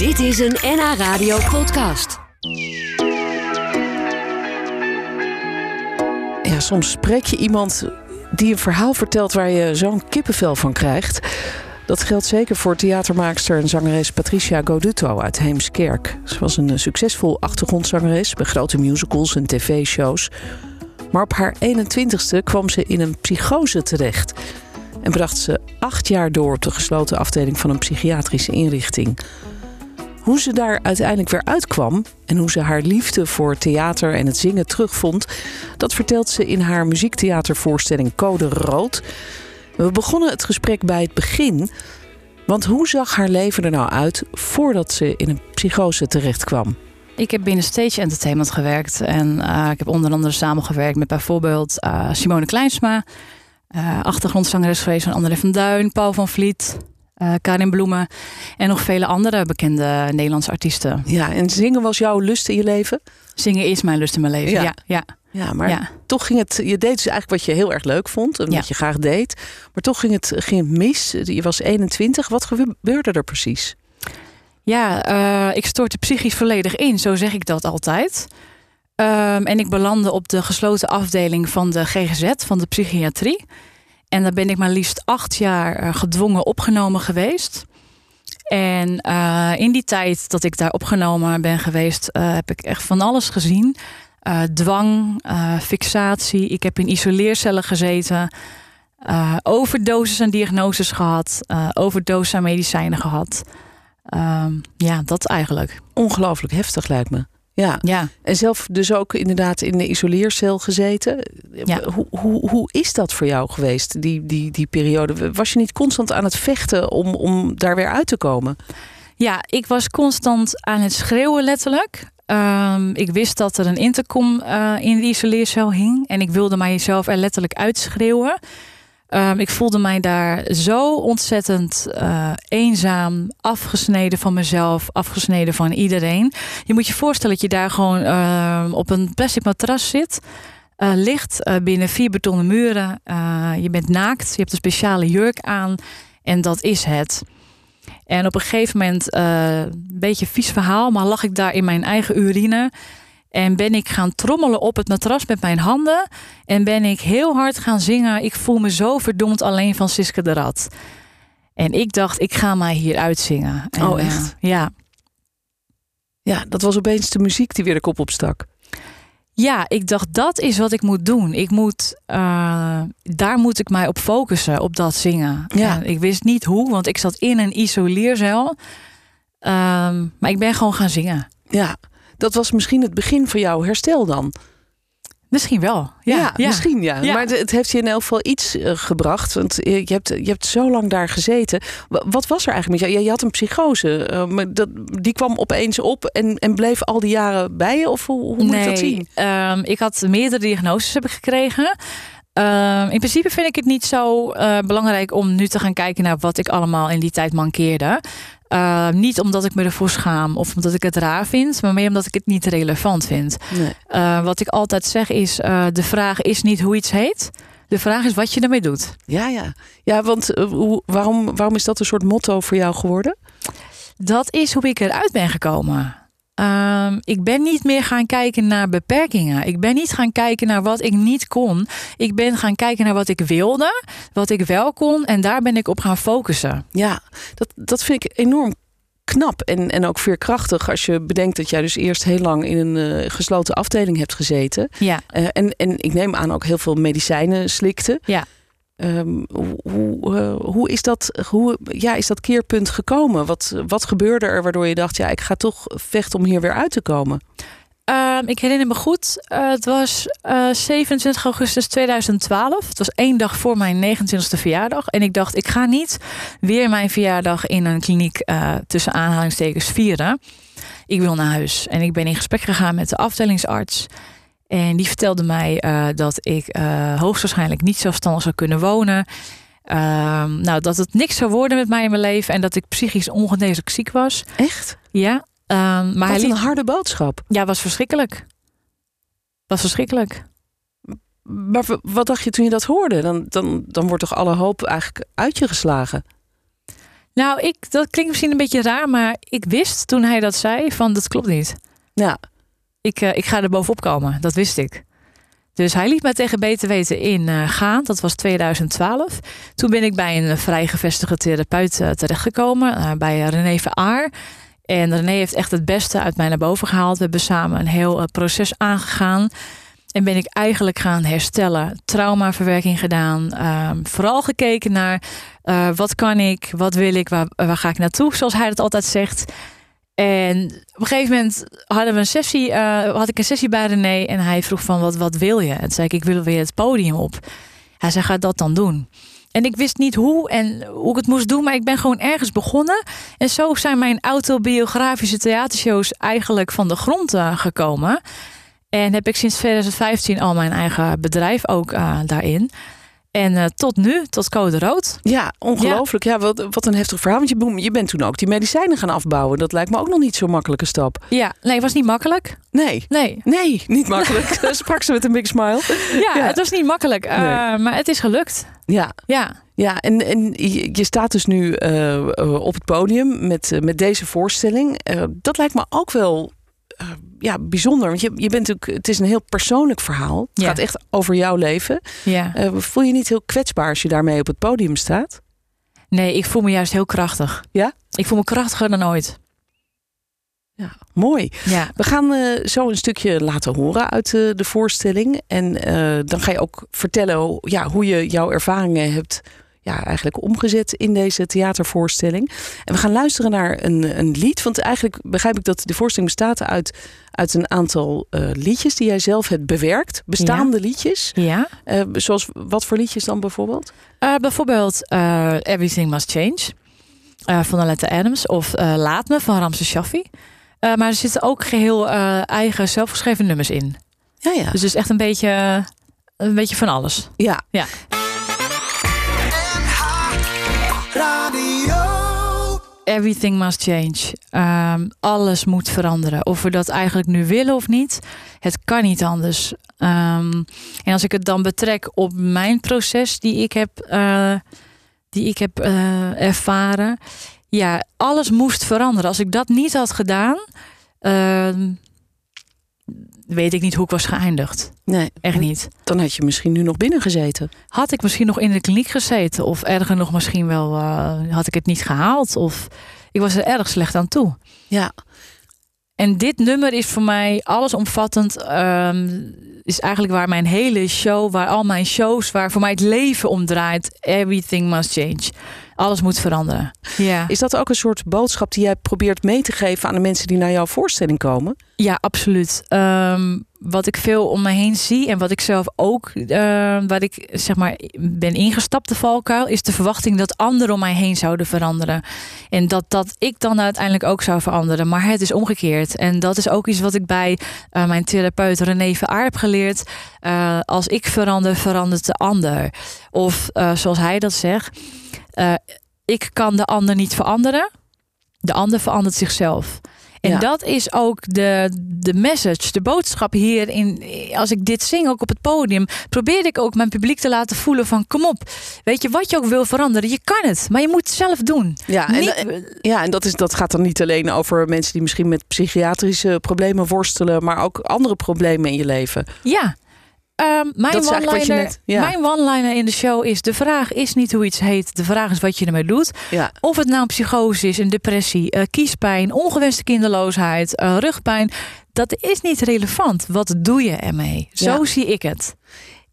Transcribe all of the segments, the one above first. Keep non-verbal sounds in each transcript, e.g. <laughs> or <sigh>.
Dit is een NH Radio podcast. Soms spreek je iemand die een verhaal vertelt waar je zo'n kippenvel van krijgt. Dat geldt zeker voor theatermaakster en zangeres Patricia Godutto uit Heemskerk. Ze was een succesvol achtergrondzangeres bij grote musicals en tv-shows. Maar op haar 21ste kwam ze in een psychose terecht. En bracht ze acht jaar door op de gesloten afdeling van een psychiatrische inrichting. Hoe ze daar uiteindelijk weer uitkwam en hoe ze haar liefde voor theater en het zingen terugvond, dat vertelt ze in haar muziektheatervoorstelling Code Rood. We begonnen het gesprek bij het begin. Want hoe zag haar leven er nou uit voordat ze in een psychose terecht kwam? Ik heb binnen Stage Entertainment gewerkt. En uh, ik heb onder andere samengewerkt met bijvoorbeeld uh, Simone Kleinsma. Uh, achtergrondzangeres geweest van André van Duin, Paul van Vliet, Karin Bloemen. En nog vele andere bekende Nederlandse artiesten. Ja, en zingen was jouw lust in je leven? Zingen is mijn lust in mijn leven, ja. ja, ja. Ja, maar ja. toch ging het. Je deed dus eigenlijk wat je heel erg leuk vond en wat je graag deed. Maar toch ging het, ging het mis. Je was 21. Wat gebeurde er precies? Ja, uh, ik stortte psychisch volledig in, zo zeg ik dat altijd. Um, en ik belandde op de gesloten afdeling van de GGZ, van de psychiatrie. En daar ben ik maar liefst acht jaar uh, gedwongen opgenomen geweest. En uh, in die tijd dat ik daar opgenomen ben geweest, heb ik echt van alles gezien. dwang, fixatie. Ik heb in isoleercellen gezeten. overdoses aan diagnoses gehad. overdoses aan medicijnen gehad. Um, ja, dat eigenlijk. Ongelooflijk heftig lijkt me. Ja. ja. En zelf dus ook inderdaad in de isoleercel gezeten. Ja. Hoe, hoe, hoe is dat voor jou geweest, die, die, die periode? Was je niet constant aan het vechten om, om daar weer uit te komen? Ja, ik was constant aan het schreeuwen letterlijk. Um, ik wist dat er een intercom uh, in de isoleercel hing. En ik wilde mijzelf er letterlijk uitschreeuwen. Um, ik voelde mij daar zo ontzettend uh, eenzaam, afgesneden van mezelf, afgesneden van iedereen. Je moet je voorstellen dat je daar gewoon uh, op een plastic matras zit. Uh, ligt binnen vier betonnen muren. je bent naakt, je hebt een speciale jurk aan. En dat is het. En op een gegeven moment, een beetje vies verhaal, maar lag ik daar in mijn eigen urine. En ben ik gaan trommelen op het matras met mijn handen. En ben ik heel hard gaan zingen. Ik voel me zo verdomd alleen van Siske de Rat. En ik dacht, ik ga mij hier uitzingen. En, oh, echt? Uh, ja. Ja, dat was opeens de muziek die weer de kop opstak. Ja, ik dacht, dat is wat ik moet doen. Ik moet, uh, daar moet ik mij op focussen, op dat zingen. Ja. En ik wist niet hoe, want ik zat in een isoleercel. Um, maar ik ben gewoon gaan zingen. Ja, dat was misschien het begin van jouw herstel dan. Misschien wel. Ja, ja, ja. misschien ja. ja. Maar het heeft je in elk geval iets uh, gebracht. Want je hebt, je hebt zo lang daar gezeten. Wat was er eigenlijk met jou? Je had een psychose. Uh, maar dat, die kwam opeens op en, en bleef al die jaren bij je? Of hoe, hoe moet nee, je dat zien? Um, ik had meerdere diagnoses heb ik gekregen. Uh, in principe vind ik het niet zo belangrijk om nu te gaan kijken naar wat ik allemaal in die tijd mankeerde. Uh, niet omdat ik me ervoor schaam of omdat ik het raar vind, maar meer omdat ik het niet relevant vind. Nee. Uh, wat ik altijd zeg is: uh, de vraag is niet hoe iets heet. De vraag is wat je ermee doet. Ja, ja. ja want hoe, waarom, waarom is dat een soort motto voor jou geworden? Dat is hoe ik eruit ben gekomen. Um, ik ben niet meer gaan kijken naar beperkingen. Ik ben niet gaan kijken naar wat ik niet kon. Ik ben gaan kijken naar wat ik wilde, wat ik wel kon. En daar ben ik op gaan focussen. Ja, dat, dat vind ik enorm knap en, en ook veerkrachtig als je bedenkt dat jij dus eerst heel lang in een uh, gesloten afdeling hebt gezeten. Ja. Uh, en, en ik neem aan ook heel veel medicijnen slikte. Ja. Um, hoe, uh, hoe, is dat, hoe ja, is dat keerpunt gekomen? Wat, wat gebeurde er waardoor je dacht, ja, ik ga toch vechten om hier weer uit te komen? Uh, ik herinner me goed, uh, het was 27 augustus 2012. Het was één dag voor mijn 29e verjaardag. En ik dacht, ik ga niet weer mijn verjaardag in een kliniek tussen aanhalingstekens vieren. Ik wil naar huis. En ik ben in gesprek gegaan met de afdelingsarts. En die vertelde mij uh, dat ik uh, hoogstwaarschijnlijk niet zelfstandig zou kunnen wonen. Uh, nou, dat het niks zou worden met mij in mijn leven en dat ik psychisch ongeneeslijk ziek was. Echt? Ja. maar Wat hij een harde boodschap. Ja, was verschrikkelijk. Was verschrikkelijk. Maar wat dacht je toen je dat hoorde? Dan, dan, dan wordt toch alle hoop eigenlijk uit je geslagen? Nou, ik, dat klinkt misschien een beetje raar, maar ik wist toen hij dat zei van dat klopt niet. Ja, Ik, eh, ik ga er bovenop komen, dat wist ik. Dus hij liet mij tegen beter weten in eh, gaan. Dat was 2012. Toen ben ik bij een vrij gevestigde therapeut eh, terechtgekomen. eh, bij René Veraar. En René heeft echt het beste uit mij naar boven gehaald. We hebben samen een heel eh, proces aangegaan. En ben ik eigenlijk gaan herstellen. Traumaverwerking gedaan. Ehm, vooral gekeken naar eh, wat kan ik, wat wil ik, waar, waar ga ik naartoe, zoals hij het altijd zegt. En op een gegeven moment hadden we een sessie, eh, had ik een sessie bij René en hij vroeg van wat, wat wil je? En toen zei ik, ik wil weer het podium op. Hij zei, ga dat dan doen. En ik wist niet hoe en hoe ik het moest doen, maar ik ben gewoon ergens begonnen. En zo zijn mijn autobiografische theatershows eigenlijk van de grond eh, gekomen. En heb ik sinds 2015 al mijn eigen bedrijf ook eh, daarin. En eh, tot nu, tot code rood. ja ongelooflijk. Ja, wat, wat een heftig verhaal. Want je, boem, je bent toen ook die medicijnen gaan afbouwen. Dat lijkt me ook nog niet zo'n makkelijke stap. Ja, nee, was niet makkelijk. Nee. Nee, Nee, niet <laughs> makkelijk. <laughs> Sprak ze met een big smile. ja, Ja. het was niet makkelijk. eh, maar het is gelukt. Ja, Ja, ja en, en je, staat dus nu eh, op het podium met, met deze voorstelling. Dat lijkt me ook wel eh, ja, bijzonder. Want je, je bent natuurlijk, het is een heel persoonlijk verhaal. Het Ja. gaat echt over jouw leven. ja. Eh, voel je niet heel kwetsbaar als je daarmee op het podium staat? Nee, ik voel me juist heel krachtig. Ja? Ik voel me krachtiger dan ooit. Ja, mooi. Ja, We gaan eh, zo een stukje laten horen uit de voorstelling. En dan ga je ook vertellen hoe- ja, hoe je jouw ervaringen hebt ja, eigenlijk omgezet in deze theatervoorstelling. En we gaan luisteren naar een, een lied. Want eigenlijk begrijp ik dat de voorstelling bestaat uit, uit een aantal eh, liedjes die jij zelf hebt bewerkt. Bestaande liedjes. ja. Eh, zoals wat voor liedjes dan bijvoorbeeld? Eh, bijvoorbeeld Everything Must Change van Aletta Adams of Laat Me van Ramses Shaffi. Maar er zitten ook geheel eh, eigen zelfgeschreven nummers in. Ja, ja. Dus het is echt een beetje, een beetje van alles. ja. Ja. Everything must change. Ehm, alles moet veranderen. Of we dat eigenlijk nu willen of niet. Het kan niet anders. Ehm, en als ik het dan betrek op mijn proces die ik heb, eh, die ik heb eh, ervaren. Ja, alles moest veranderen. Als ik dat niet had gedaan, ehm, weet ik niet hoe ik was geëindigd. Nee, Echt niet. dan had je misschien nu nog binnen gezeten. Had ik misschien nog in de kliniek gezeten, of erger nog misschien wel eh, had ik het niet gehaald, of ik was er erg slecht aan toe. Ja, En dit nummer is voor mij allesomvattend. ehm is eigenlijk waar mijn hele show, waar al mijn shows, waar voor mij het leven om draait. Everything must change. Alles moet veranderen. Ja, Is dat ook een soort boodschap die jij probeert mee te geven aan de mensen die naar jouw voorstelling komen? ja absoluut. Ehm, wat ik veel om me heen zie en wat ik zelf ook, eh, waar ik zeg maar ben ingestapt de valkuil, is de verwachting dat anderen om mij heen zouden veranderen. En dat, dat ik dan uiteindelijk ook zou veranderen. Maar het is omgekeerd. En dat is ook iets wat ik bij eh, mijn therapeut René Veraar heb geleerd. Eh, als ik verander, verandert de ander. Of eh, zoals hij dat zegt, eh, ik kan de ander niet veranderen. De ander verandert zichzelf. En Ja. dat is ook de, de message, de boodschap hier. In, als ik dit zing, ook op het podium, probeer ik ook mijn publiek te laten voelen van kom op. Weet je, wat je ook wil veranderen, je kan het. Maar je moet het zelf doen. Ja, en, Niet- ja, en dat, is, dat gaat dan niet alleen over mensen die misschien met psychiatrische problemen worstelen, maar ook andere problemen in je leven. Ja. Ehm, mijn one-liner net- ja. mijn one-liner in de show is: de vraag is niet hoe iets heet, de vraag is wat je ermee doet. Ja, Of het nou een psychose is, een depressie, eh, kiespijn, ongewenste kinderloosheid, eh, rugpijn. Dat is niet relevant. Wat doe je ermee? Zo Ja. zie ik het.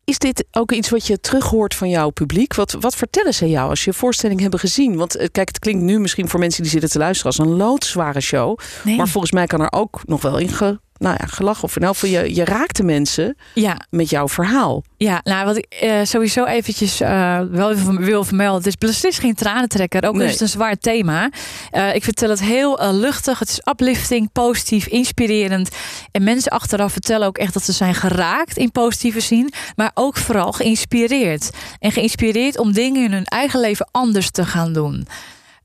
Is dit ook iets wat je terughoort van jouw publiek? Wat, wat vertellen ze jou als je voorstelling hebben gezien? Want eh, kijk, het klinkt nu misschien voor mensen die zitten te luisteren als een loodzware show. Nee. Maar volgens mij kan er ook nog wel in ge, nou ja, gelachen. Of in elk geval, je, je raakt de mensen Ja, met jouw verhaal. ja, nou wat ik eh, sowieso eventjes eh, wel even wil vermelden. Het is beslist geen tranentrekker. Ook Nee. is het een zwaar thema. Eh, ik vertel het heel luchtig. Het is uplifting, positief, inspirerend. En mensen achteraf vertellen ook echt dat ze zijn geraakt in positieve zin. Maar ook vooral geïnspireerd. En geïnspireerd om dingen in hun eigen leven anders te gaan doen.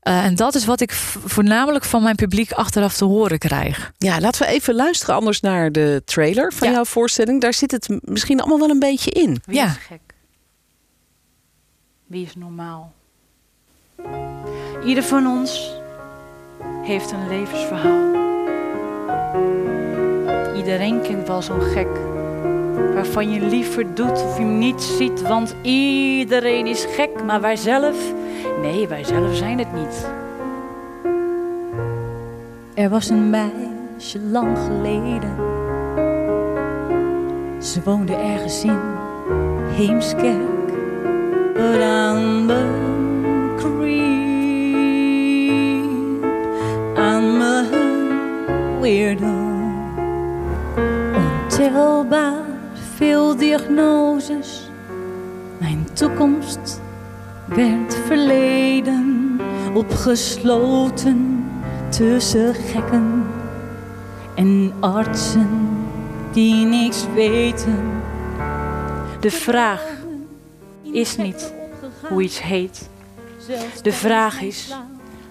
Eh, en dat is wat ik voornamelijk van mijn publiek achteraf te horen krijg. Ja, laten we even luisteren anders naar de trailer van Ja. jouw voorstelling. Daar zit het misschien allemaal wel een beetje in. Wie Ja. is gek? Wie is normaal? Ieder van ons heeft een levensverhaal. Iedereen kent wel zo'n gek waarvan je liever doet of je hem niet ziet, want iedereen is gek, maar wij zelf, nee, wij zelf zijn het niet. Er was een meisje lang geleden. Ze woonde ergens in Heemskerk. But aan de creep aan me weirdo. Ontelbaar veel diagnoses. Mijn toekomst werd verleden, opgesloten tussen gekken en artsen die niks weten. De vraag is niet hoe iets heet. De vraag is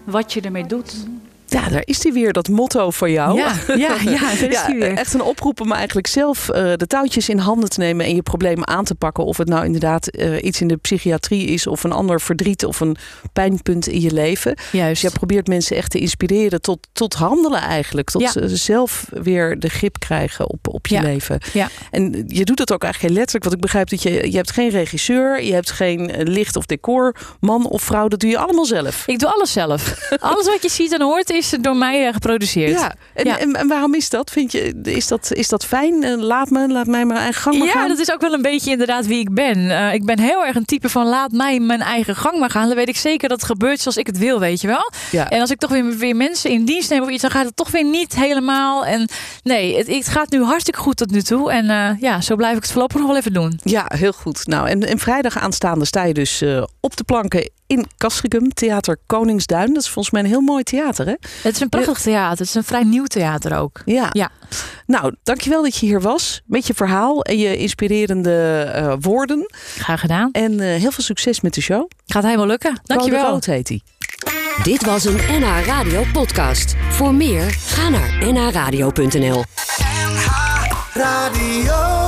wat je ermee doet. Ja, daar is hij weer, dat motto van jou. Ja, ja, ja, <laughs> daar is weer. Echt een oproep om eigenlijk zelf uh, de touwtjes in handen te nemen en je problemen aan te pakken. Of het nou inderdaad uh, iets in de psychiatrie is of een ander verdriet of een pijnpunt in je leven. Juist. Dus je probeert mensen echt te inspireren tot, tot handelen eigenlijk. Tot Ja. zelf weer de grip krijgen op, op je Ja. leven. Ja. En je doet dat ook eigenlijk heel letterlijk. Want ik begrijp dat je, je hebt geen regisseur, je hebt geen eh, licht of decor, man of vrouw. Dat doe je allemaal zelf. Ik doe alles zelf. <laughs> Alles wat je ziet en hoort is door mij eh, geproduceerd. Ja, en, Ja. En, en waarom is dat? Vind je, is dat, is dat fijn? Eh, Laat me, laat mij mijn eigen gang maar Ja, gaan. dat is ook wel een beetje inderdaad wie ik ben. Eh, ik ben heel erg een type van laat mij mijn eigen gang maar gaan. Dan weet ik zeker dat het gebeurt zoals ik het wil, weet je wel. Ja. En als ik toch weer, weer mensen in dienst neem of iets, dan gaat het toch weer niet helemaal. En nee, het, het gaat nu hartstikke goed tot nu toe. En ja, zo blijf ik het voorlopig nog wel even doen. Ja, heel goed. Nou, en, en vrijdag aanstaande sta je dus op de planken in Castricum, Theater Koningsduin. Dat is volgens mij een heel mooi theater, hè? Het is een prachtig theater. Het is een vrij nieuw theater ook. Ja. Ja. Nou, dankjewel dat je hier was met je verhaal en je inspirerende eh, woorden. Graag gedaan. En eh, heel veel succes met de show. Gaat helemaal lukken. Dankjewel. Rood heet hij. Dit was een NH Radio podcast. Voor meer, ga naar nhradio.nl. Radio.